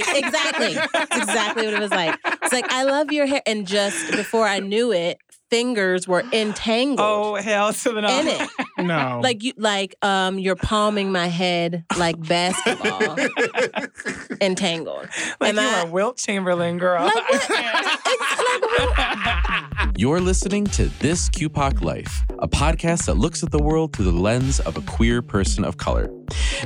ex- exactly. That's exactly what it was like. It's like I love your hair, and just before I knew it, fingers were entangled Oh hell to the no. in it. No. Like you, like um, you're palming my head like basketball, entangled. like Am you I- are Wilt Chamberlain, girl. Like You're listening to This QPOC Life, a podcast that looks at the world through the lens of a queer person of color.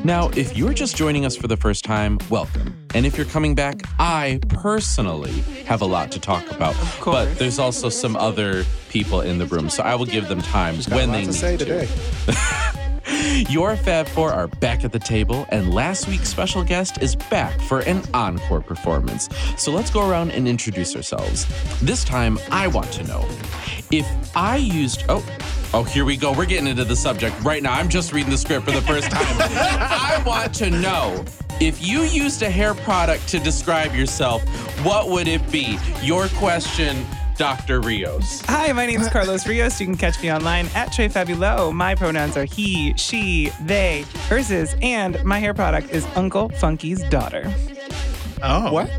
Now, if you're just joining us for the first time, welcome. And if you're coming back, I personally have a lot to talk about. course. But there's also some other people in the room, so I will give them time Got when a lot they to need say to. today. Your Fab Four are back at the table, and last week's special guest is back for an encore performance. So let's go around and introduce ourselves. This time, I want to know if I used. Oh, oh, here we go. We're getting into the subject right now. I'm just reading the script for the first time. I want to know. If you used a hair product to describe yourself, what would it be? Your question, Dr. Rios. Hi, my name is Carlos Rios. You can catch me online at Trey Fabulo. My pronouns are he, she, they, hers, and my hair product is Uncle Funky's daughter. Oh. What?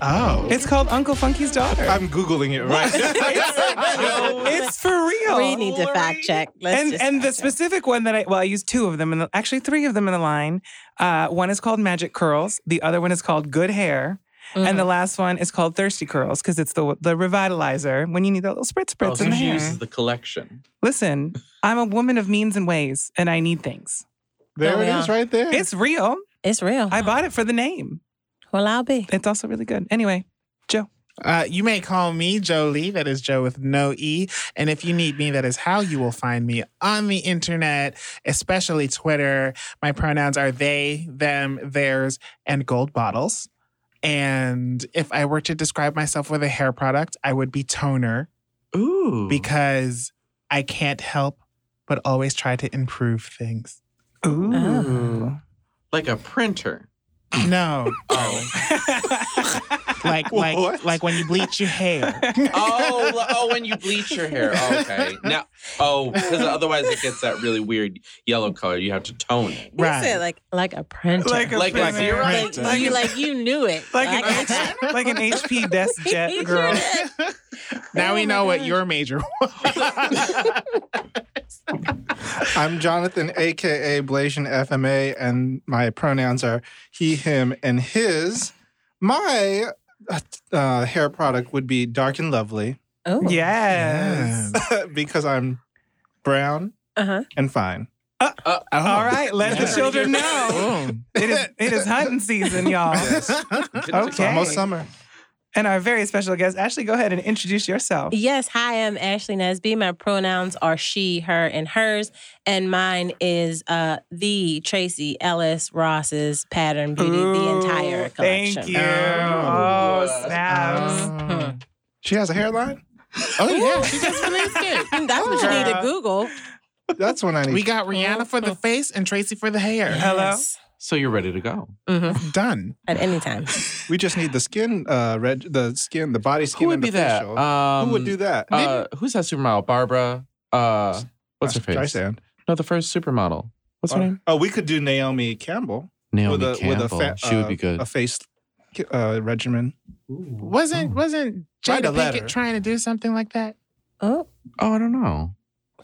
Oh. It's called Uncle Funky's daughter. I'm Googling it right it's for real. we need to fact check. Let's and just and the check. specific one that I well I used two of them and the, actually three of them in the line. Uh, one is called Magic Curls. The other one is called Good Hair. And the Mm. last one is called Thirsty Curls because it's the the revitalizer when you need that little spritz Oh, spritz in the she hair. uses the collection. Listen, I'm a woman of means and ways, and I need things. There Oh, it yeah. is, right there. It's real. it's real. I bought it for the name. Well, I'll be. It's also really good. Anyway, Joe. Uh, you may call me Jolie. That is Joe with no E. And if you need me, that is how you will find me on the internet, especially Twitter. My pronouns are they, them, theirs, and gold bottles. And if I were to describe myself with a hair product, I would be toner Ooh. because I can't help but always try to improve things. Ooh. Oh. like a printer. No, Oh. like like What? like when you bleach your hair. oh, oh, when you bleach your hair. Oh, okay. Now, oh, because otherwise it gets that really weird yellow color. You have to tone it. You Right. said like like a printer. Like a Like a printer. zero? Like, Like you like you knew it. like an Like- H, like an HP desk jet girl. now Oh we my know what your major was. I'm Jonathan, aka Blasian FMA, and my pronouns are he, him, and his. My uh, hair product would be Dark and Lovely Oh. Yes. because I'm brown Uh-huh. and fine. Uh, All right, let the children know. Boom. It is it is hunting season, y'all. Yes. It's Okay. almost summer. And our very special guest, Ashley, go ahead and introduce yourself. Yes, hi, I'm Ashley Nesby. My pronouns are she, her, and hers, and mine is uh the Tracee Ellis Ross's Pattern Beauty, the entire collection. Thank you. Oh. Oh, snaps. Mhm. She has a hairline? Oh yeah, she just released it. That's what you need to Google. That's when I need We got Rihanna for the face and Tracee for the hair. Hello? Yes. So you're ready to go. Mhm. Done. At any time. We just need the skin, uh, reg- the skin, the body skin, Who would and be the that? facial. Um, Who would do that? Uh, who's that supermodel? Barbara. Uh, what's her face? Streisand. No, the first supermodel. What's her Oh, name? Oh, we could do Naomi Campbell Naomi with a Campbell. with a fa- she would uh, be good. A face uh, regimen. Wasn't wasn't Write a Jada letter. Pinkett trying to do something like that? Oh, oh, I don't know.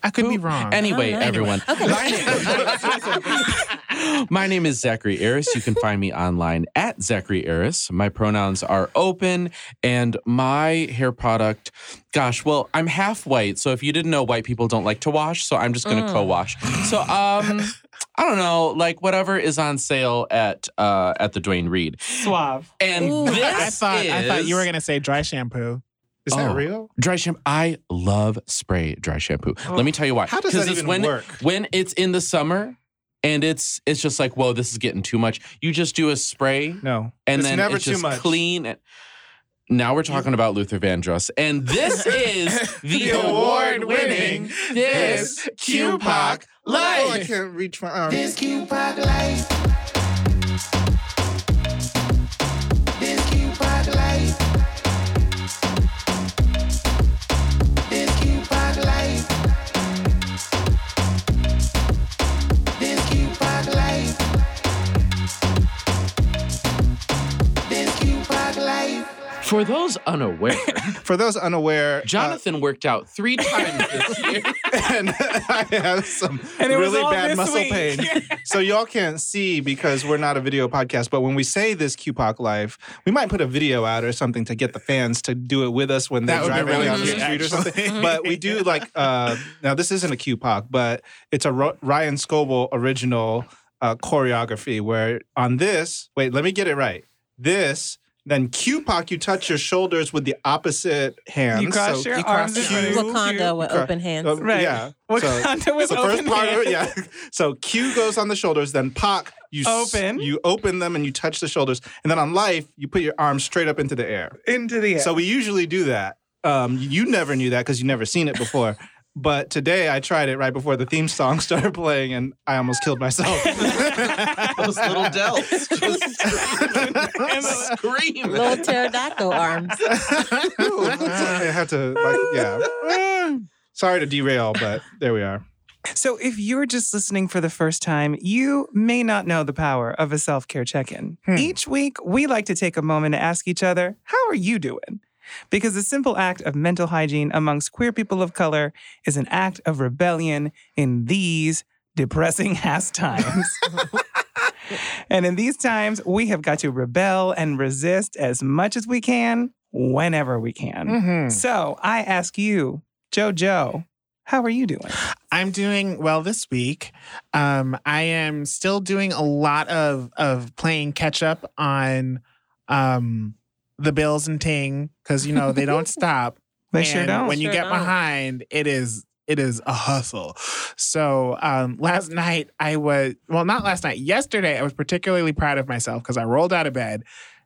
I could be wrong. Anyway, Oh, everyone. Okay. My name, is Zachary Aris. You can find me online at Zachary Aris. My pronouns are open, and my hair product, gosh, well, I'm half white. So if you didn't know, white people don't like to wash. So I'm just going to Mm. co-wash. So um, I don't know, like whatever is on sale at uh at the Duane Reade. Suave. And Ooh. this I thought I thought you were gonna say dry shampoo. Is that Oh. real? Dry shampoo. I love spray dry shampoo. Let me tell you why. How does that it's even when, work? When it's in the summer and it's it's just like, whoa, this is getting too much. You just do a spray No. and it's then never it's too just much. clean. And now we're talking about Luther Vandross, and this is the, The award-winning This QPOC Oh, I can't reach my arm. This Q-Pop life. For those unaware, For those unaware, uh, Jonathan worked out three times this year. and I have some And it really all bad muscle week. pain. so y'all can't see because we're not a video podcast. But when we say this QPOC life, we might put a video out or something to get the fans to do it with us when they're That would be driving really down the cute, street or something. But we do like uh, now. This isn't a QPOC, but it's a Ro- Ryan Scoble original uh, choreography. Where on this, wait, let me get it right. This. Then QPOC, you touch your shoulders with the opposite hand. You cross So your you arms cross Q, front of Wakanda with Cor- open hands. uh, Right. Yeah. Wakanda with the first open part of it, hands. yeah. So Q goes on the shoulders, then Pac, you s- Open. you open them and you touch the shoulders, and then on life, you put your arms straight up into the air. Into the air. So we usually do that. Um, you never knew that because you never seen it before. But today I tried it right before the theme song started playing, and I almost killed myself. Those little delts just scream. Little pterodactyl arms. I had to, like, yeah. Sorry to derail, but there we are. So, if you're just listening for the first time, you may not know the power of a self care check in. Hmm. Each week, we like to take a moment to ask each other, How are you doing? Because the simple act of mental hygiene amongst queer people of color is an act of rebellion in these depressing ass times. and in these times, we have got to rebel and resist as much as we can, whenever we can. Mhm. So, I ask you, JoJo, how are you doing? I'm doing well this week. Um, I am still doing a lot of of playing catch up on um, the Bills and Ting because you know they don't stop. They sure don't. When you Sure get don't. behind, it is it is a hustle. So um, last night I was well, not last night. Yesterday I was particularly proud of myself because I rolled out of bed,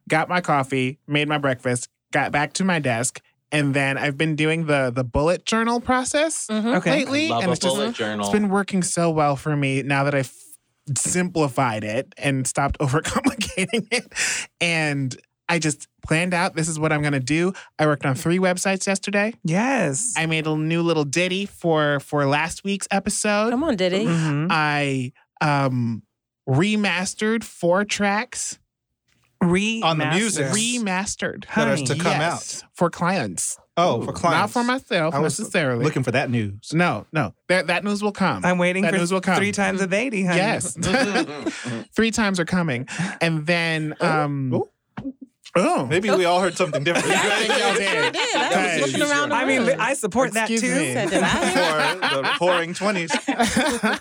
got my coffee, made my breakfast, got back to my desk, and then I've been doing the the bullet journal process Mhm. Okay. lately, Love and a it's just bullet journal. it's been working so well for me now that I've simplified it and stopped overcomplicating it. And I just planned out this is what I'm gonna do. I worked on three websites yesterday. Yes. I made a new little ditty for for last week's episode. Come on, Diddy. Mhm. I um remastered four tracks. Remastered. On the music. Remastered. That is to Honey, come Yes, for clients. Oh, for clients. Not for myself I was necessarily. Looking for that news. no, no. That that news will come. I'm waiting That for news will come. three times a baby, honey. Yes. Three times are coming. And then um Oh. Oh. Maybe we all heard something different. I think y'all Sure did. did. I was Okay. looking around the I mean. I support that too. me. Said, did I? for the pouring 20s.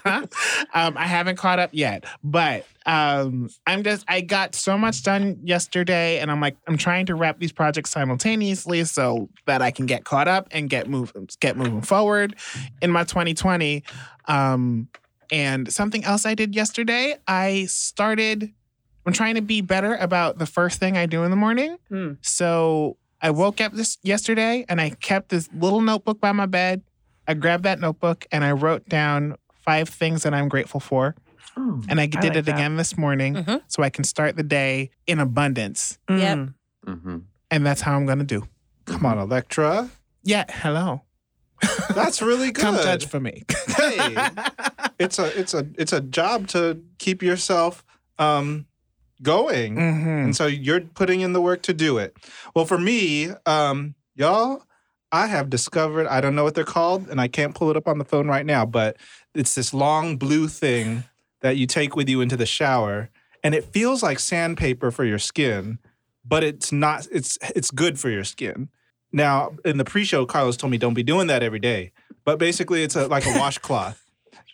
um, I haven't caught up yet, but um, I'm just I got so much done yesterday, and I'm like I'm trying to wrap these projects simultaneously so that I can get caught up and get move get moving forward in my 2020. Um, and something else I did yesterday, I started. I'm trying to be better about the first thing I do in the morning. Hmm. So I woke up this yesterday and I kept this little notebook by my bed. I grabbed that notebook and I wrote down five things that I'm grateful for. Oh, And I I did like it that. again this morning Mhm. so I can start the day in abundance. Yep. Mm. Mhm. And that's how I'm going to do. Come on, Electra. Yeah, hello. That's really good. Come judge for me. Hey, it's a it's a it's a job to keep yourself um going. Mhm. And so you're putting in the work to do it. Well, for me, um, y'all, I have discovered, I don't know what they're called, and I can't pull it up on the phone right now, but it's this long blue thing that you take with you into the shower, and it feels like sandpaper for your skin, but it's not, it's it's good for your skin. Now, in the pre-show, Carlos told me don't be doing that every day. But basically it's a like a washcloth.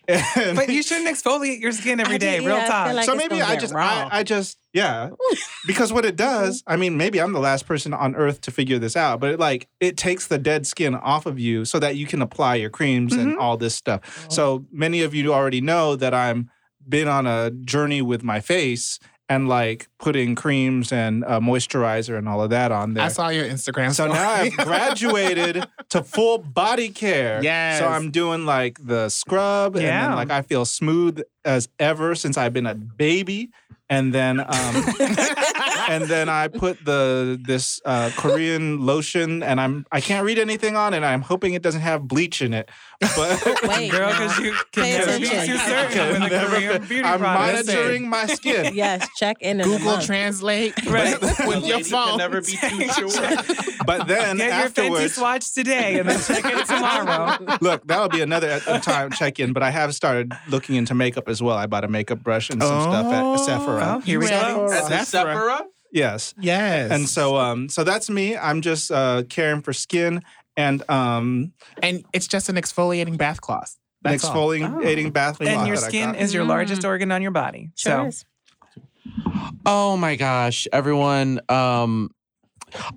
And- But you shouldn't exfoliate your skin every I day. did- Real yeah, I talk. feel like so it's maybe gonna I get just raw. I, I just yeah because what it mm-hmm. does i mean maybe i'm the last person on earth to figure this out but it like it takes the dead skin off of you so that you can apply your creams and mm-hmm. all this stuff so many of you already know that i'm been on a journey with my face and like putting creams and uh, moisturizer and all of that on there I saw your Instagram. so now I've graduated to full body care. Yes. So I'm doing like the scrub, and Yeah. then like I feel smooth as ever since I've been a baby, and then um, and then I put the this uh, Korean lotion, and I'm I can't read anything on it. I'm hoping it doesn't have bleach in it, but. Wait, Girl, now. because you can Pay never be too I certain can with a never Korean be- beauty I'm product. monitoring my skin. Yes, check in. in Google month. Translate Right. with your phone. never be too sure. But then Get your Fenty afterwards, swatch today and then check it tomorrow. look, that would be another uh, time check in. But I have started looking into makeup as well. I bought a makeup brush and some stuff at Sephora. Oh, here we go. Sephora. At Sephora? Yes. Yes. And so, um, so that's me. I'm just uh, caring for skin and um, and it's just an exfoliating bath cloth. an That's all. exfoliating bath And cloth your that skin is your Mm. largest organ on your body. Sure so is. Oh my gosh, everyone. Um,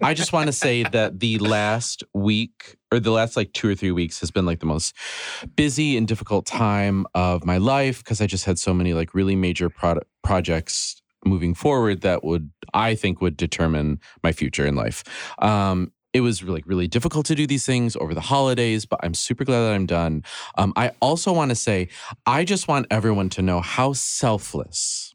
I just want to say that the last week or the last like two or three weeks has been like the most busy and difficult time of my life because I just had so many like really major product projects moving forward that would I think would determine my future in life. Um, it was really really difficult to do these things over the holidays, but I'm super glad that I'm done. Um, I also want to say I just want everyone to know how selfless,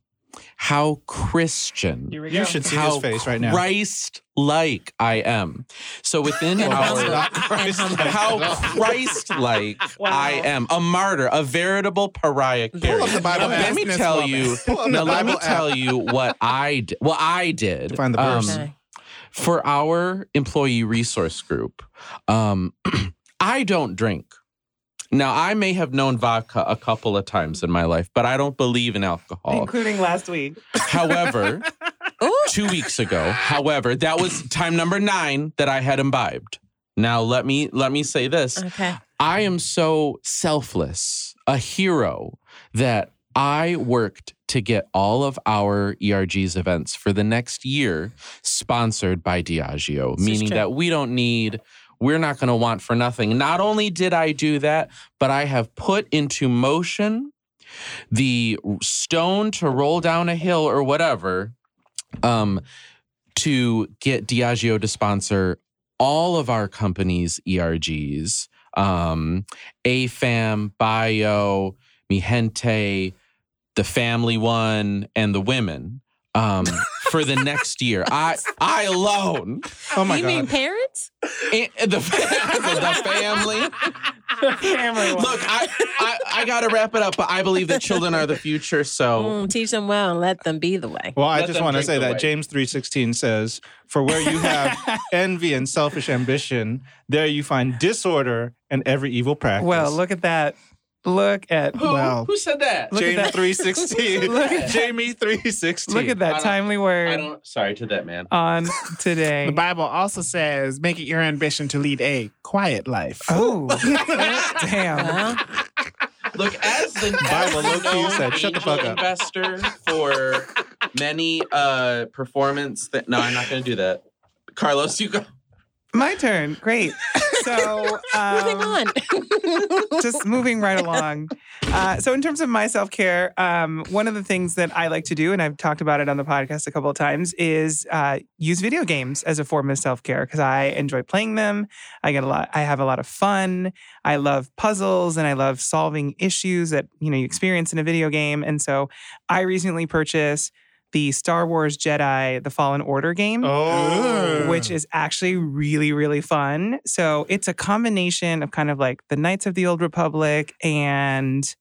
how Christian, You should see how his face right now. Christ-like I am. So within And our humble. not And Christ- humble. how Christ-like Wow. I am, a martyr, a veritable pariah Pull up the Bible Now, let me tell woman. you. Pull up the Now let me tell you what I did. What I did Find the verse. Okay. for our employee resource group. Um, I don't drink. Now I may have known vodka a couple of times in my life, but I don't believe in alcohol. Including last week. However, two weeks ago, however, that was time number nine that I had imbibed. Now let me let me say this. Okay. I am so selfless, a hero, that I worked to get all of our ERG's events for the next year sponsored by Diageo, This meaning that we don't need, we're not going to want for nothing. Not only did I do that, but I have put into motion the stone to roll down a hill or whatever um, to get Diageo to sponsor all of our company's ERGs, um, AFAM, Bio, Mi Gente, the family one, and the women um, for the next year. I I alone, Oh my you god. mean parents? and the, the family. Family one. Look, I, I I gotta wrap it up, but I believe that children are the future. So Mm, teach them well and let them be the way. Well, I just want to say that way. James 3:16 says, "For where you have envy and selfish ambition, there you find disorder and every evil practice." Well, look at that. Look at who Wow. who said that? Look at that. 3:16. Look at- Jamie 3:16. look at I that don't- timely I word don't. Sorry to that man. on today. The Bible also says, make it your ambition to lead a quiet life. Oh, damn. Well, Look, as the Bible as the low-key said, "Shut the fuck up." investor for many uh performance. That no, I'm not going to do that. Carlos, you go. My turn. Great. So, moving um, on. just moving right along. Uh, so, in terms of my self care, um, one of the things that I like to do, and I've talked about it on the podcast a couple of times, is uh, use video games as a form of self care because I enjoy playing them. I get a lot. I have a lot of fun. I love puzzles and I love solving issues that you know you experience in a video game. And so, I recently purchased the Star Wars Jedi: The Fallen Order game Oh. which is actually really, really fun. So it's a combination of kind of like the Knights of the Old Republic and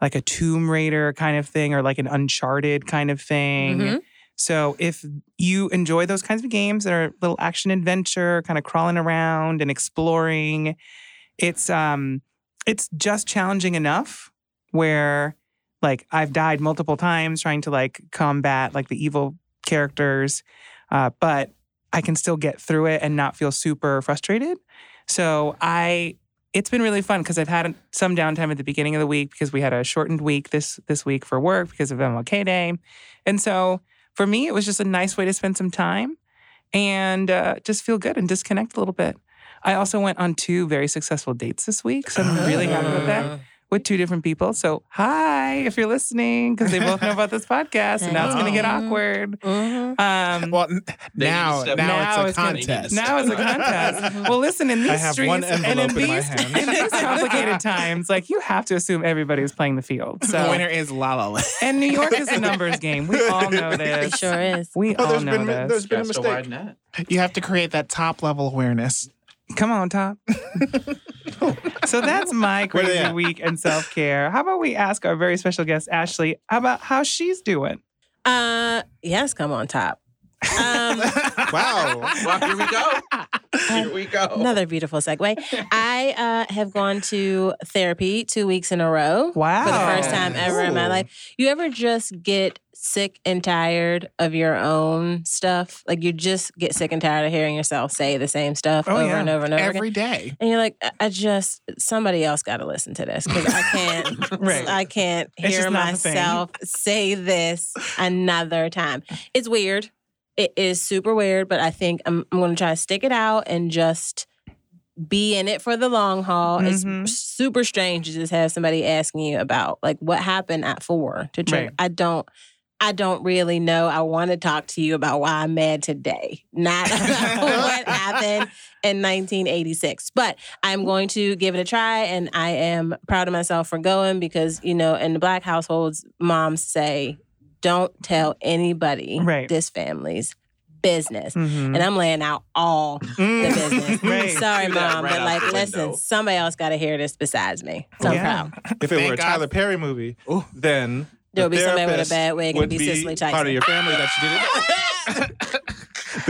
like a Tomb Raider kind of thing or like an Uncharted kind of thing. Mhm. So if you enjoy those kinds of games that are a little action adventure, kind of crawling around and exploring, it's um it's just challenging enough where like I've died multiple times trying to like combat like the evil characters, uh, but I can still get through it and not feel super frustrated. So I it's been really fun because I've had some downtime at the beginning of the week because we had a shortened week this this week for work because of MLK Day, and so for me it was just a nice way to spend some time and uh, just feel good and disconnect a little bit. I also went on two very successful dates this week, so I'm really happy with that. with two different people. So, hi, if you're listening, because they both know about this podcast, and now it's going to get awkward. Mhm. Um, Well, n- They need to now, now, Now it's it's a gonna- contest. now it's a contest. well, listen, in these streets and in envelope in these, in these complicated times, like you have to assume everybody's playing the field. So the winner is La La Land. and New York is a numbers game. We all know It this. sure is. We Oh, all know been this. there's been a Cast mistake. You have to create that top level awareness. Come on, Top. so that's my Where they crazy week and self care. How about we ask our very special guest, Ashley, how about how she's doing? Uh, yes, come on top. Um, Wow. Well, here we go. Here we go. another beautiful segue. I uh, have gone to therapy two weeks in a row. Wow. For the first time ever in my life. You ever just get sick and tired of your own stuff? Like you just get sick and tired of hearing yourself say the same stuff Oh, over yeah. and over and over again. Every day. And you're like, I- I just somebody else got to listen to this because I can't. Right. I can't hear just not the thing. myself say this another time. It's weird. It is super weird, but I think I'm, I'm going to try to stick it out and just be in it for the long haul. Mhm. It's super strange to just have somebody asking you about like what happened at four to trigger. Right. I don't. I don't really know. I want to talk to you about why I'm mad today, not about what happened in 1986. But I'm going to give it a try, and I am proud of myself for going because you know, in the black households, moms say, "Don't tell anybody Right. this family's business." Mhm. And I'm laying out all the Mm. business. Right. Sorry, mom, right but like, listen, window. somebody else got to hear this besides me. So Yeah. If it Thank were a God. Tyler Perry movie, Ooh. then There the would be somebody with a bad wig and would be Cicely Tyson. part of your family that you did it.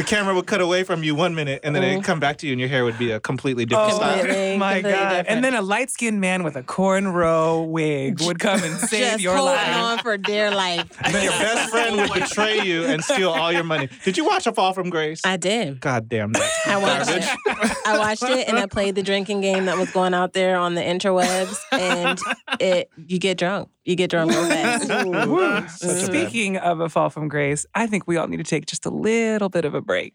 The camera would cut away from you one minute, and then it'd mm. come back to you, and your hair would be a completely different Oh style. Completely, my completely God. different. And then a light skinned man with a cornrow wig would come and save just your holding life. on for dear life. And then your best friend would betray you and steal all your money. Did you watch A Fall from Grace? I did. God damn that. I watched Garbage. it. I watched it and I played the drinking game that was going out there on the interwebs, and it you get drunk. You get drunk real fast. Woo. Such a bad- Speaking of a fall from grace, I think we all need to take just a little bit of a break.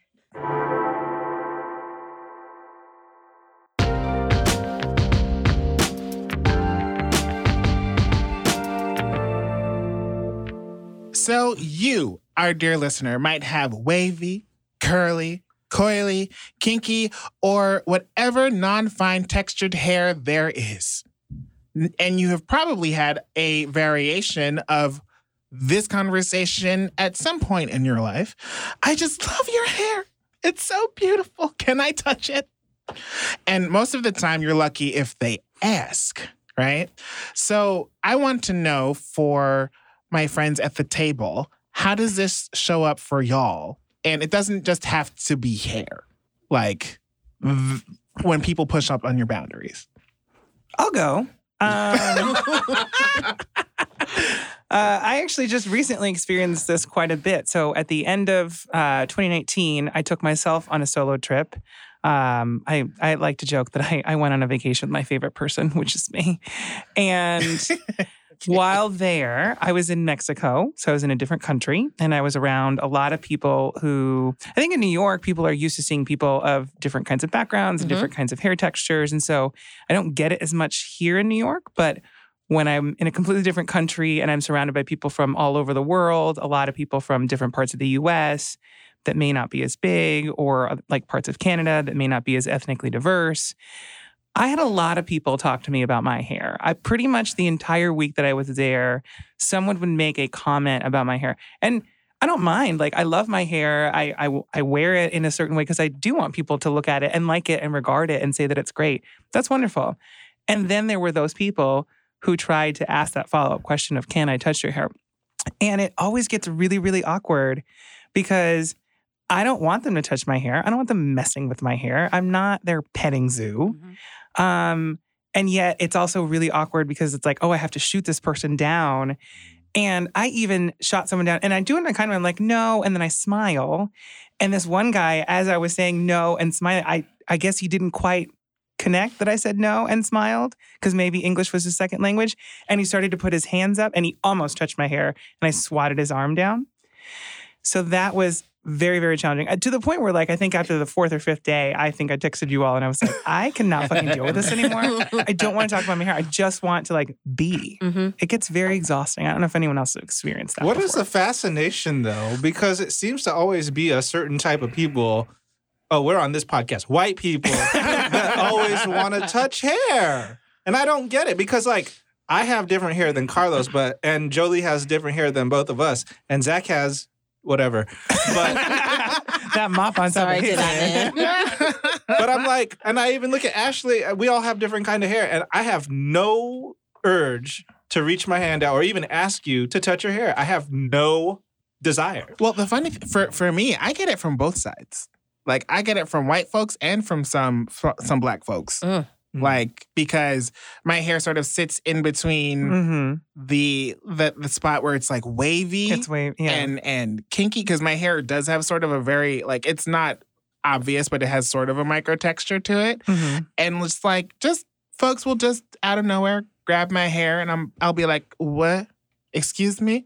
So you, our dear listener, might have wavy, curly, coily, kinky, or whatever non-fine textured hair there is. And you have probably had a variation of this conversation at some point in your life. I just love your hair. It's so beautiful. Can I touch it? And most of the time, you're lucky if they ask, right? So I want to know for my friends at the table, how does this show up for y'all? And it doesn't just have to be hair, like when people push up on your boundaries. I'll go. Um, Uh, I actually just recently experienced this quite a bit. So at the end of uh, 2019, I took myself on a solo trip. Um, I, I like to joke that I, I went on a vacation with my favorite person, which is me. And while there, I was in Mexico. So I was in a different country and I was around a lot of people who, I think in New York, people are used to seeing people of different kinds of backgrounds and Mhm. different kinds of hair textures. And so I don't get it as much here in New York, but when I'm in a completely different country and I'm surrounded by people from all over the world, a lot of people from different parts of the US that may not be as big, or like parts of Canada that may not be as ethnically diverse. I had a lot of people talk to me about my hair. I pretty much the entire week that I was there, someone would make a comment about my hair. And I don't mind. Like I love my hair. I I, I wear it in a certain way because I do want people to look at it and like it and regard it and say that it's great. That's wonderful. And then there were those people who tried to ask that follow up question of, can I touch your hair? And it always gets really, really awkward because I don't want them to touch my hair. I don't want them messing with my hair. I'm not their petting zoo. Mm-hmm. Um, and yet it's also really awkward because it's like, oh, I have to shoot this person down. And I even shot someone down and I do it in a kind of, I'm like, no. And then I smile. And this one guy, as I was saying no and smiling, I, I guess he didn't quite connect that I said no and smiled because maybe English was his second language. And he started to put his hands up and he almost touched my hair and I swatted his arm down. So that was very, very challenging. Uh, to the point where, like, I think after the fourth or fifth day, I think I texted you all and I was like, I cannot fucking deal with this anymore. I don't want to talk about my hair. I just want to like be. hmm It gets very exhausting. I don't know if anyone else has experienced that. What is before. the fascination though? Because it seems to always be a certain type of people. Oh, we're on this podcast. White people that always want to touch hair. And I don't get it because like I have different hair than Carlos, but and Jolie has different hair than both of us. And Zach has whatever. But that mop on top Sorry of to his head? but I'm like, and I even look at Ashley, uh, we all have different kind of hair, and I have no urge to reach my hand out or even ask you to touch your hair. I have no desire. Well, the funny th- for for me, I get it from both sides. Like I get it from white folks and from some fr- some black folks. Mm. Like because my hair sort of sits in between Mm-hmm. the the the spot where it's like wavy It's way, yeah. and and kinky because my hair does have sort of a very like it's not obvious, but it has sort of a micro texture to it. Mhm. And it's like just folks will just out of nowhere grab my hair and I'm I'll be like, what? Excuse me?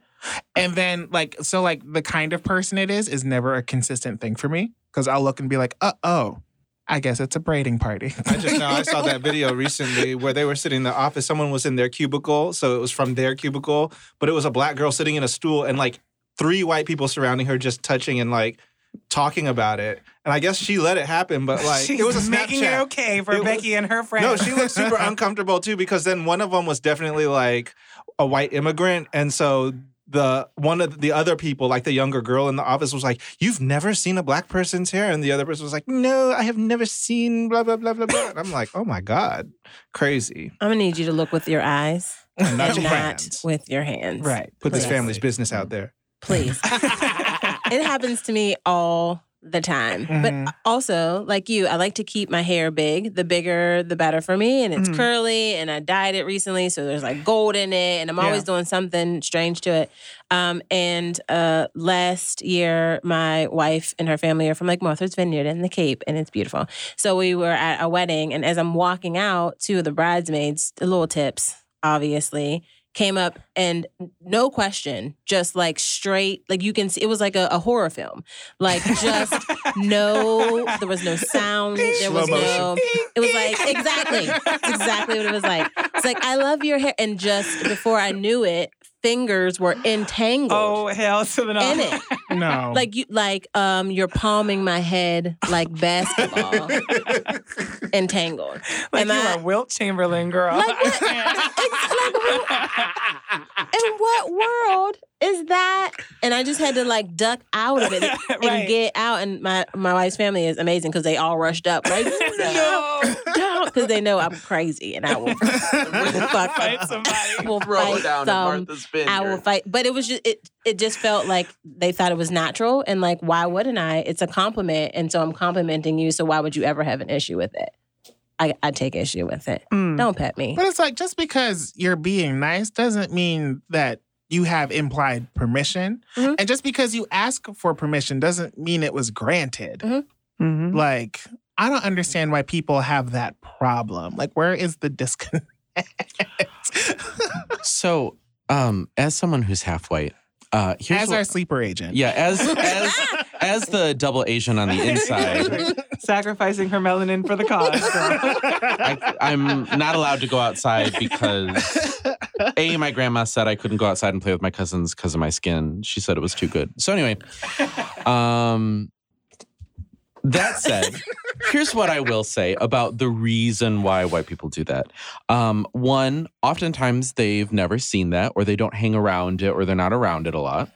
And then like so like the kind of person it is is never a consistent thing for me. Cause I'll look and be like, uh oh, I guess it's a braiding party. I just know I saw that video recently where they were sitting in the office. Someone was in their cubicle, so it was from their cubicle, but it was a black girl sitting in a stool and like three white people surrounding her, just touching and like talking about it. And I guess she let it happen, but like She's it was a making it okay for It was- Becky and her friends. No, she looked super uncomfortable too because then one of them was definitely like a white immigrant, and so the one of the other people, like the younger girl in the office, was like, "You've never seen a black person's hair," and the other person was like, "No, I have never seen blah blah blah blah blah." And I'm like, "Oh my god, crazy!" I'm gonna need you to look with your eyes And not and your not with your hands. right. Put this family's business out there. Please. it happens to me all the time. Mhm. But also, like you, I like to keep my hair big. The bigger, the better for me. And it's Mhm. curly, and I dyed it recently, so there's like gold in it, and I'm always doing something strange to it. Um, and uh, last year, my wife and her family are from like Martha's Vineyard in the Cape, and it's beautiful. So we were at a wedding, and as I'm walking out, two of the bridesmaids, the little tips, obviously, came up and no question, just like straight, like you can see, it was like a, a horror film. Like just no, there was no sound. There was no, it was like, exactly, exactly what it was like. It's like, I love your hair. And just before I knew it, fingers were entangled Oh hell to the no. in it. no. Like you, like um, you're palming my head like basketball, entangled. like Am you I- are Wilt Chamberlain, girl. Like what? It's like, in what world is that? And I just had to like duck out of it and Right. get out. And my my wife's family is amazing because they all rushed up like no, don't, because they know I'm crazy and I will fuck Fight somebody. I will Throw fight down some- Martha's Vineyard. I will fight. But it was just it it just felt like they thought it was natural and like why wouldn't I? It's a compliment. And so I'm complimenting you. So why would you ever have an issue with it? I, I take issue with it. Mm. Don't pet me. But it's like just because you're being nice doesn't mean that you have implied permission. Mhm. And just because you ask for permission doesn't mean it was granted. Mhm. Mhm. Like, I don't understand why people have that problem. Like, where is the disconnect? So, um, as someone who's half white, uh, here's As what- our sleeper agent. yeah, as as as the double Asian on the inside, Sacrificing her melanin for the cause. I, I'm not allowed to go outside because a my grandma said I couldn't go outside and play with my cousins because of my skin. She said it was too good. So anyway, um, that said, here's what I will say about the reason why white people do that. Um, one, oftentimes they've never seen that, or they don't hang around it, or they're not around it a lot.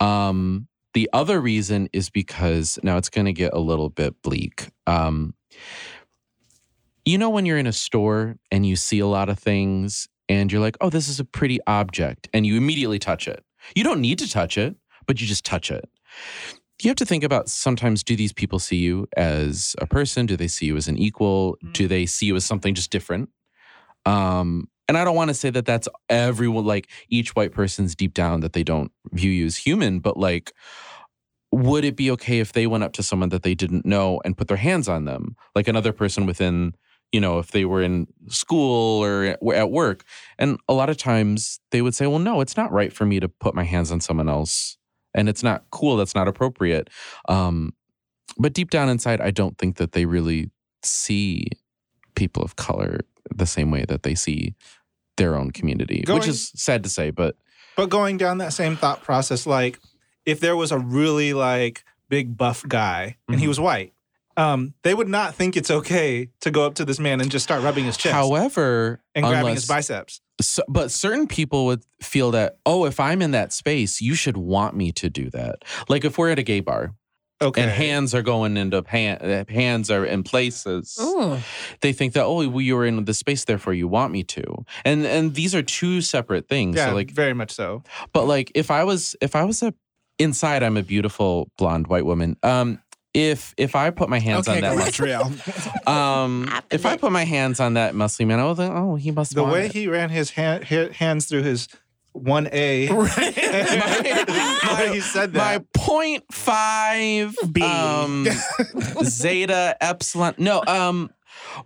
Um, the other reason is because now it's going to get a little bit bleak. Um, you know, when you're in a store and you see a lot of things and you're like, oh, this is a pretty object, and you immediately touch it. You don't need to touch it, but you just touch it. You have to think about sometimes do these people see you as a person? Do they see you as an equal? Do they see you as something just different? Um, and I don't want to say that that's everyone, like each white person's deep down that they don't view you as human, but like, would it be okay if they went up to someone that they didn't know and put their hands on them, like another person within, you know, if they were in school or at work? And a lot of times they would say, well, no, it's not right for me to put my hands on someone else and it's not cool. That's not appropriate. Um, but deep down inside, I don't think that they really see people of color the same way that they see their own community, which is sad to say, but But going down that same thought process, like if there was a really like big buff guy and he Mhm. was white, um, they would not think it's okay to go up to this man and just start rubbing his chest however, and grabbing unless- his biceps. So, but certain people would feel that, oh, if I'm in that space, you should want me to do that. Like if we're at a gay bar Okay. and hands are going into hand, hands are in places, Ooh. they think that, oh, well, you were in the space, therefore you want me to. And and these are two separate things. yeah, So like, very much so. but like if I was if I was a inside, I'm a beautiful blonde white woman. Um, if if I put my hands okay, on that, Galadriel. um, if I put my hands on that muscly man, I was like, oh, he must. Be. The want way it. he ran his hand, ha- hands through his one A. My- he said that. my point five B. um zeta epsilon no um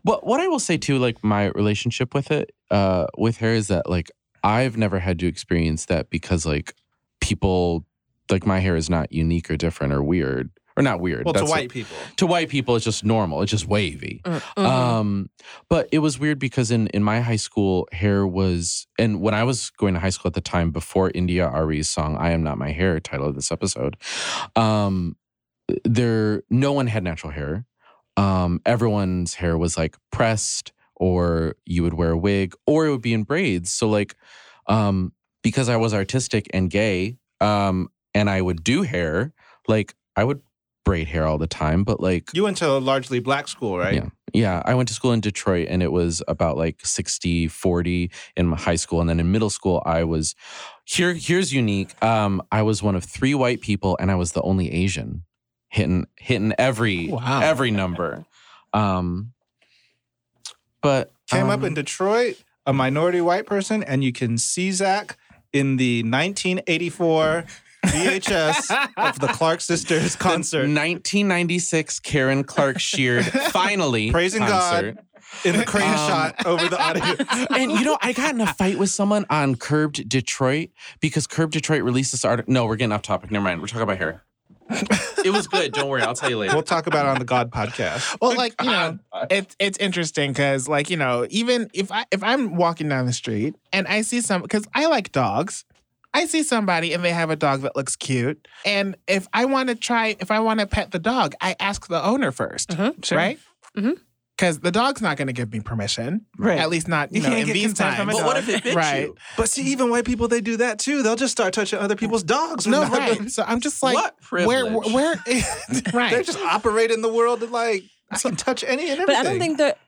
but what i will say too like my relationship with it uh with her is that like i've never had to experience that because like people like my hair is not unique or different or weird or not weird well, to That's- white people. to white people it's just normal it's just wavy Mhm. um, but it was weird because in in my high school, hair was, and when I was going to high school at the time, before India.Arie's song "I Am Not My Hair," title of this episode, um, there no one had natural hair. Um, everyone's hair was like pressed, or you would wear a wig, or it would be in braids. So like, um, because I was artistic and gay, um, and I would do hair, like I would braid hair all the time, but like You went to a largely black school, right? Yeah. Yeah, I went to school in Detroit and it was about like 60 40 in my high school and then in middle school I was here here's unique. Um I was one of three white people and I was the only Asian hitting hitting every Wow. every number. Um but Came up um, in Detroit, a minority white person, and you can see Zach in the 1984 VHS of the Clark Sisters the concert 1996 Karen Clark Sheard finally Praising God. in the crane Um, shot over the audience. and you know, I got in a fight with someone on Curbed Detroit because Curbed Detroit released this article. No, we're getting off topic. Never mind. We're talking about hair. it was good. Don't worry. I'll tell you later. We'll talk about it on the God podcast. well, like you know, it's it's interesting because like you know, even if I if I'm walking down the street and I see some because I like dogs. I see somebody and they have a dog that looks cute. And if I want to try, if I want to pet the dog, I ask the owner 1st Sure. right? Mhm. Because the dog's not going to give me permission. Right. At least not you, You know can't in get these consent from times. a but what if it bit Right. you? But see, even white people, they do that too. They'll just start touching other people's dogs. No, without right. them- So I'm just like, what where, privilege? where, right? They're just operating the world of like, I can touch any and everything. But I don't think that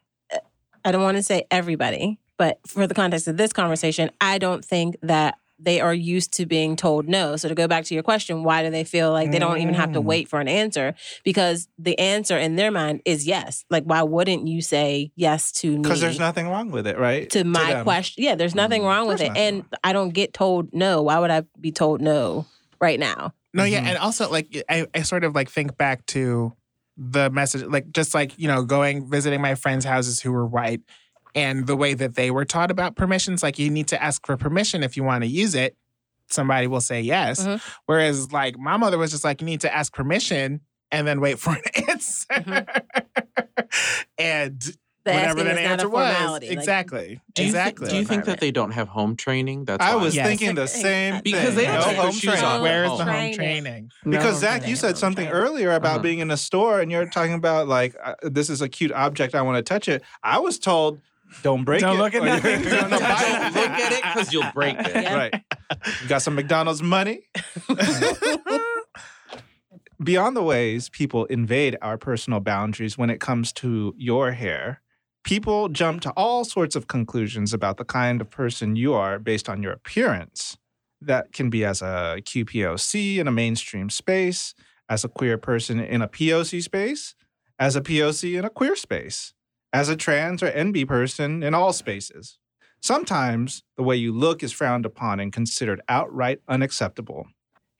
I don't want to say everybody, but for the context of this conversation, I don't think that they are used to being told no. So to go back to your question, why do they feel like they don't even have to Mm. wait for an answer? Because the answer in their mind is yes. Like why wouldn't you say yes to me? because there's nothing wrong with it, right? to my them. question. Yeah, there's nothing Mhm. wrong with There's it. nothing And I don't get told no. Why would I be told no right now? No, yeah, Mhm. and also like I, I sort of like think back to the message, like just like you know, going visiting my friends' houses who were white, and the way that they were taught about permissions. Like you need to ask for permission if you want to use it. Somebody will say yes. Mhm. Whereas like my mother was just like, you need to ask permission and then wait for an answer. and The whatever asking that is not answer was, formality. Like, exactly, Do you, thi- exactly. do you think that they don't have home training? That's I was Yes. thinking the same thing. Because thing. they don't no take home training. off. Where is the home training? Because No. Zach, you said something earlier about Uh-huh. being in a store and you're talking about like uh, this is a cute object. I want to touch it. I was told, don't break it. Don't it. look at or you're nothing. gonna Don't it. Look at it because you'll break it. Yeah. Right. You got some McDonald's money. Beyond the ways people invade our personal boundaries when it comes to your hair, people jump to all sorts of conclusions about the kind of person you are based on your appearance. That can be as a QPOC in a mainstream space, as a queer person in a POC space, as a POC in a queer space, as a trans or NB person in all spaces. Sometimes the way you look is frowned upon and considered outright unacceptable.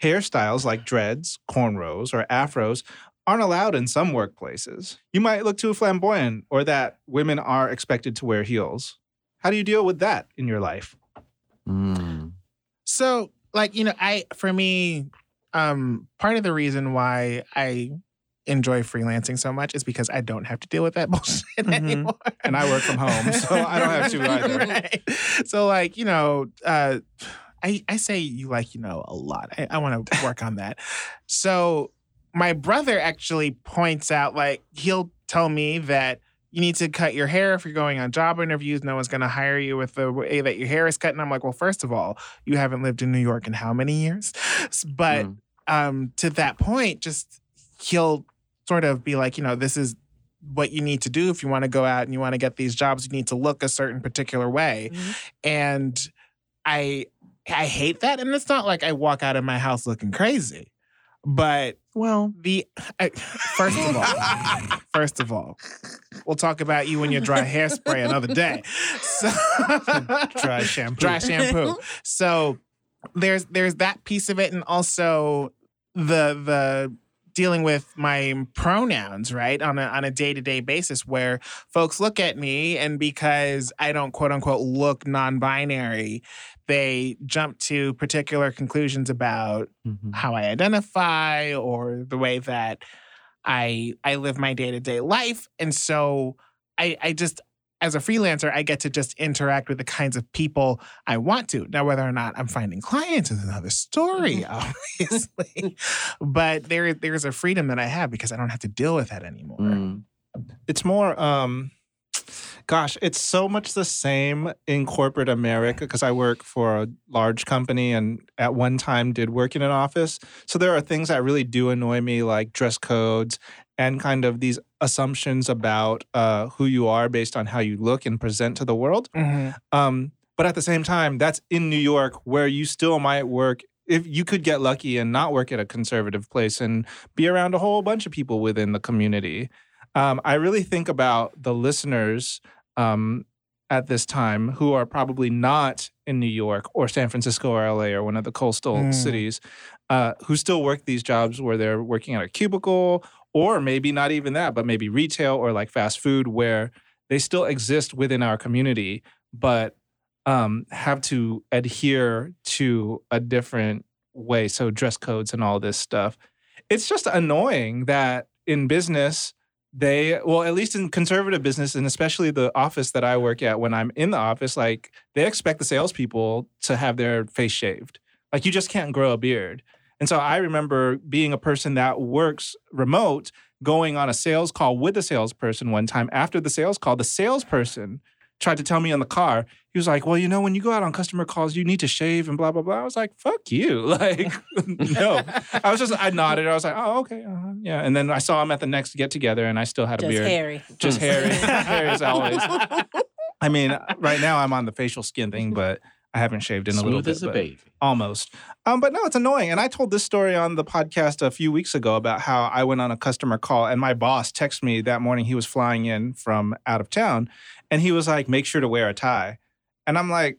Hairstyles like dreads, cornrows, or afros aren't allowed in some workplaces. You might look too flamboyant or that women are expected to wear heels. How do you deal with that in your life? Mm. So, like, you know, I for me, um, part of the reason why I enjoy freelancing so much is because I don't have to deal with that bullshit Mhm. anymore. And I work from home, so I don't have to either. Right. So, like, you know, uh, I, I say you like, you know, a lot. I, I want to work on that. So, my brother actually points out, like, he'll tell me that you need to cut your hair if you're going on job interviews. No one's going to hire you with the way that your hair is cut. And I'm like, well, first of all, you haven't lived in New York in how many years? But Mm. um, to that point, just he'll sort of be like, you know, this is what you need to do if you want to go out and you want to get these jobs. You need to look a certain particular way, mm-hmm. and I I hate that. And it's not like I walk out of my house looking crazy, but Well, the I, first of all, first of all, we'll talk about you and your dry hairspray another day. So, Dry shampoo. dry shampoo. So there's there's that piece of it, and also the the dealing with my pronouns right on a on a day to day basis, where folks look at me, and because I don't quote unquote look non binary, they jump to particular conclusions about Mhm. how I identify or the way that I I live my day to day life. And so I I just as a freelancer, I get to just interact with the kinds of people I want to. Now, whether or not I'm finding clients is another story, obviously. but there there's a freedom that I have because I don't have to deal with that anymore. Mm. It's more, um, gosh, it's so much the same in corporate America because I work for a large company and at one time did work in an office. So there are things that really do annoy me, like dress codes and kind of these assumptions about uh, who you are based on how you look and present to the world. Mhm. Um, but at the same time, that's in New York where you still might work. If you could get lucky and not work at a conservative place and be around a whole bunch of people within the community. Um, I really think about the listeners um, at this time who are probably not in New York or San Francisco or LA or one of the coastal Mm. cities uh, who still work these jobs where they're working at a cubicle or maybe not even that, but maybe retail or like fast food where they still exist within our community, but um, have to adhere to a different way. So dress codes and all this stuff. It's just annoying that in business, they well, at least in conservative business, and especially the office that I work at, when I'm in the office, like they expect the salespeople to have their face shaved. Like you just can't grow a beard. And so I remember being a person that works remote, going on a sales call with a salesperson one time. After the sales call, the salesperson tried to tell me in the car, he was like, Well, you know, when you go out on customer calls, you need to shave and blah, blah, blah. I was like, Fuck you. Like, no. I was just, I nodded. I was like, Oh, okay. Uh-huh. Yeah. And then I saw him at the next get together and I still had a beard. Just beard. hairy. Just hairy. hairy as always. I mean, right now I'm on the facial skin thing, but I haven't shaved in a little Smooth bit. as a baby. Almost. Um, but no, it's annoying. And I told this story on the podcast a few weeks ago about how I went on a customer call and my boss texted me that morning. He was flying in from out of town and he was like, make sure to wear a tie. And I'm like,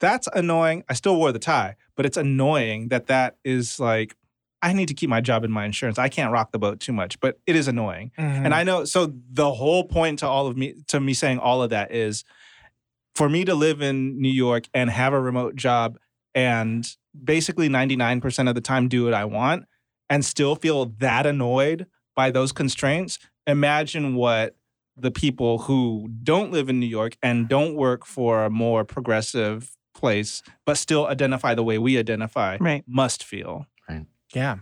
that's annoying. I still wore the tie, but it's annoying that that is like, I need to keep my job and my insurance. I can't rock the boat too much, but it is annoying. Mm-hmm. And I know so the whole point to all of me to me saying all of that is for me to live in New York and have a remote job and basically 99% of the time do what I want and still feel that annoyed by those constraints. Imagine what the people who don't live in New York and don't work for a more progressive place but still identify the way we identify Right. must feel. Right. Yeah.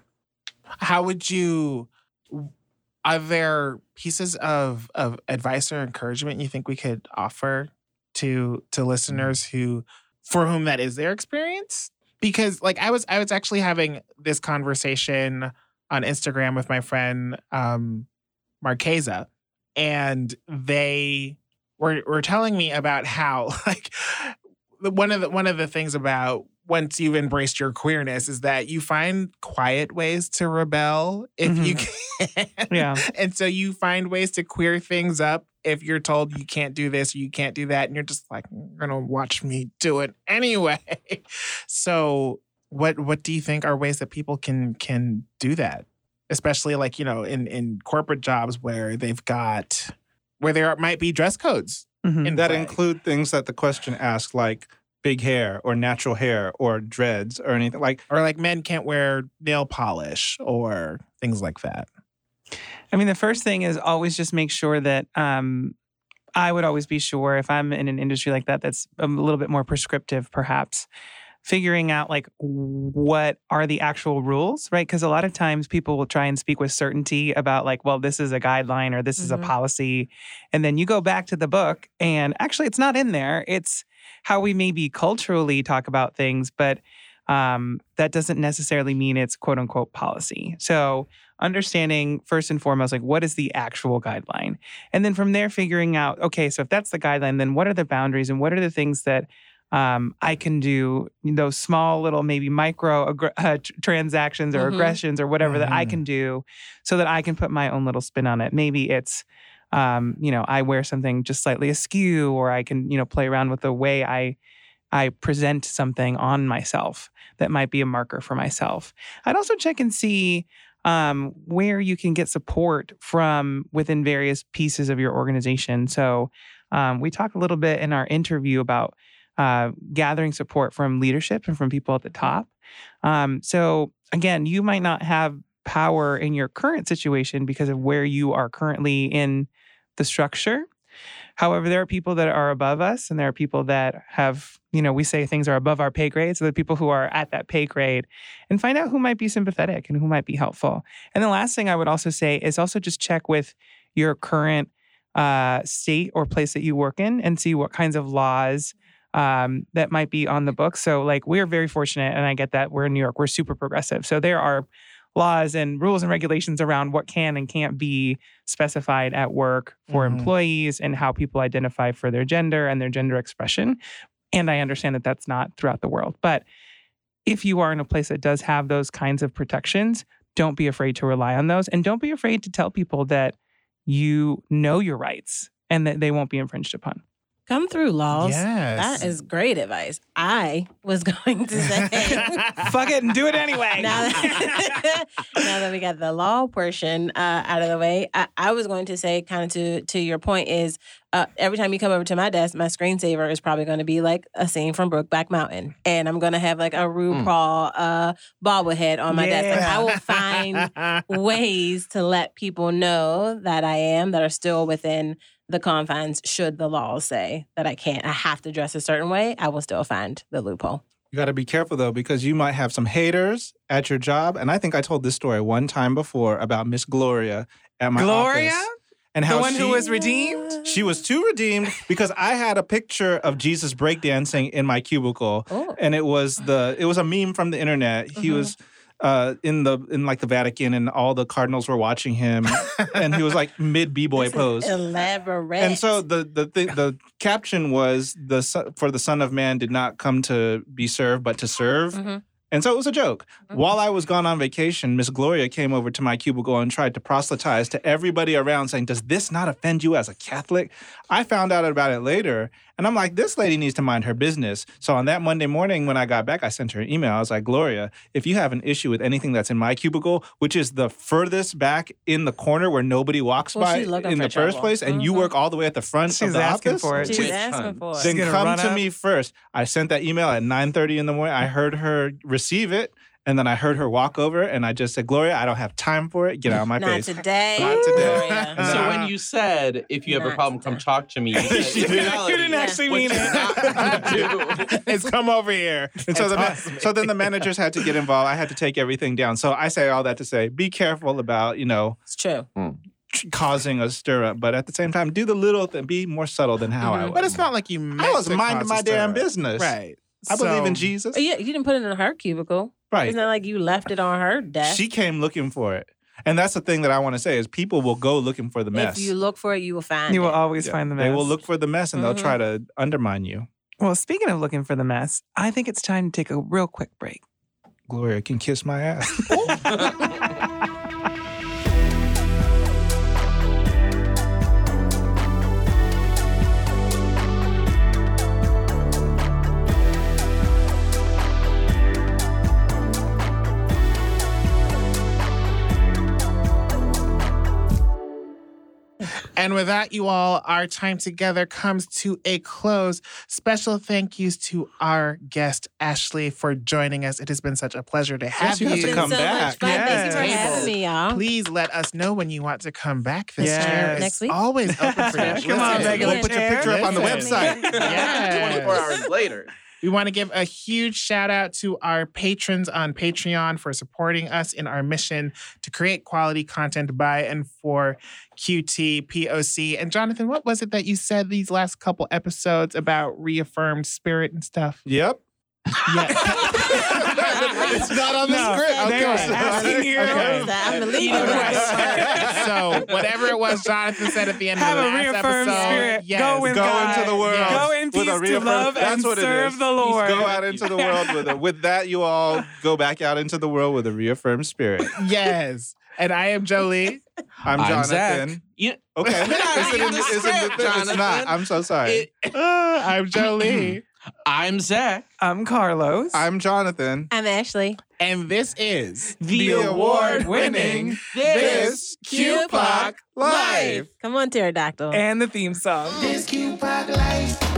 How would you? Are there pieces of of advice or encouragement you think we could offer to to listeners who, for whom that is their experience? Because like I was I was actually having this conversation on Instagram with my friend um, Marquesa, and they were were telling me about how like one of the one of the things about once you've embraced your queerness is that you find quiet ways to rebel if you can. Yeah. And so you find ways to queer things up if you're told you can't do this or you can't do that. And you're just like, you're gonna watch me do it anyway. so what what do you think are ways that people can can do that? Especially like, you know, in, in corporate jobs where they've got where there might be dress codes Mhm. in that play. include things that the question asks, like big hair or natural hair or dreads or anything like Or like men can't wear nail polish or things like that. I mean, the first thing is always just make sure that um, I would always be sure if I'm in an industry like that that's a little bit more prescriptive, perhaps figuring out like what are the actual rules, right? Because a lot of times people will try and speak with certainty about like, well, this is a guideline or this is a Mhm. policy. And then you go back to the book and actually it's not in there. It's how we maybe culturally talk about things, but um, that doesn't necessarily mean it's quote unquote policy. So understanding first and foremost, like what is the actual guideline? And then from there, figuring out, okay, so if that's the guideline, then what are the boundaries and what are the things that um, I can do, those small little maybe micro aggr- uh, tr- transactions or Mhm. aggressions or whatever that I Mhm. can do so that I can put my own little spin on it. Maybe it's, um, you know, I wear something just slightly askew or I can, you know, play around with the way I I present something on myself that might be a marker for myself. I'd also check and see um, where you can get support from within various pieces of your organization. So, um, we talked a little bit in our interview about uh, gathering support from leadership and from people at the top. Um, so, again, you might not have power in your current situation because of where you are currently in the structure. However, there are people that are above us, and there are people that have, you know, we say things are above our pay grade. So the people who are at that pay grade and find out who might be sympathetic and who might be helpful. And the last thing I would also say is also just check with your current uh, state or place that you work in and see what kinds of laws um, that might be on the books. So, like, we're very fortunate, and I get that we're in New York, we're super progressive. So, there are laws and rules and regulations around what can and can't be specified at work for Mhm. employees and how people identify for their gender and their gender expression. And I understand that that's not throughout the world. But if you are in a place that does have those kinds of protections, don't be afraid to rely on those. And don't be afraid to tell people that you know your rights and that they won't be infringed upon. Come through, laws. Yes. That is great advice. I was going to say. Fuck it and do it anyway. now, that, now that we got the law portion uh, out of the way, I, I was going to say, kind of to to your point, is uh, every time you come over to my desk, my screensaver is probably going to be like a scene from Brokeback Mountain, and I'm going to have like a RuPaul uh, bobblehead on my desk. Like, I will find ways to let people know that I am that are still within the confines. Should the laws say that I can't, I have to dress a certain way, I will still find the loophole. You got to be careful though, because you might have some haters at your job. And I think I told this story one time before about Miss Gloria at my Gloria? office and The one she, who was redeemed? she was too redeemed because I had a picture of Jesus breakdancing in my cubicle, Oh. and it was the it was a meme from the internet. He Mhm. was uh, in the in like the Vatican, and all the cardinals were watching him, and he was like mid b boy pose. Elaborate. And so the the thing, the caption was the for the Son of Man did not come to be served but to serve. Mhm. And so it was a joke. Mhm. While I was gone on vacation, Miss Gloria came over to my cubicle and tried to proselytize to everybody around, saying, Does this not offend you as a Catholic? I found out about it later. And I'm like, This lady needs to mind her business. So on that Monday morning, when I got back, I sent her an email. I was like, Gloria, if you have an issue with anything that's in my cubicle, which is the furthest back in the corner where nobody walks Well, by in for the first place, and you Mhm. work all the way at the front She's of the asking office, for it. she She's asking for it. She's then gonna come run to up. me first. I sent that email at 9:30 in the morning. I heard her receive it, and then I heard her walk over, and I just said, "Gloria, I don't have time for it. Get out of my Not face." today. Not today. Gloria. So then when you said if you have a Not problem, come today. talk to me. You, said, she did. not reality, you didn't actually mean it. not it's come over here. And so, the ma- so then the managers had to get involved. I had to take everything down. So I say all that to say, be careful about you know It's true. tr- causing a stir up, but at the same time, do the little thing. Be more subtle than how I Mhm. was. But it's not like you meant I was minding my damn business. Right. I believe in Jesus. Oh, yeah, you didn't put it in her cubicle. Right. It's not like you left it on her desk. She came looking for it. And that's the thing that I want to say is people will go looking for the mess. If you look for it, you will find You will it. always Yeah. find the mess. They will look for the mess and they'll try mm-hmm. to undermine you. Well, speaking of looking for the mess, I think it's time to take a real quick break. Gloria can kiss my ass. And with that, you all, our time together comes to a close. Special thank yous to our guest, Ashley, for joining us. It has been such a pleasure to have you you have to come so back. much fun. Thank you for Yes. having me, y'all. Please let us know when you want to come back. This Yes. chair is Next week? always open for you. Come on, Listen, Megan, We'll put your picture up on the website. Yes. 24 hours later. We want to give a huge shout out to our patrons on Patreon for supporting us in our mission to create quality content by and for QT, POC. And Jonathan, what was it that you said these last couple episodes about reaffirmed spirit and stuff? Yep. Yeah. it's not on the No, script. they were Okay. asking you. Okay. I'm the lead. so whatever it was Jonathan said at the end Have of the last reaffirmed episode, spirit. yes. Go with Go God. into the world. Yes. Go in with peace a to reaffirmed- love That's and what it serve is. the Lord. Go out into the world with it. With that, you all go back out into the world with a reaffirmed spirit. yes. And I am Jolie. I'm I'm Jonathan. Zach. You, Okay. Is it in reading the, the is it in the script, thing? It's not. I'm so sorry. it- Uh, I'm Jolie. I'm Zach. I'm Carlos. I'm Jonathan. I'm Ashley. and this is the award-winning This QPOC Life. Come on, pterodactyl. and the theme song. This Q-Pop life.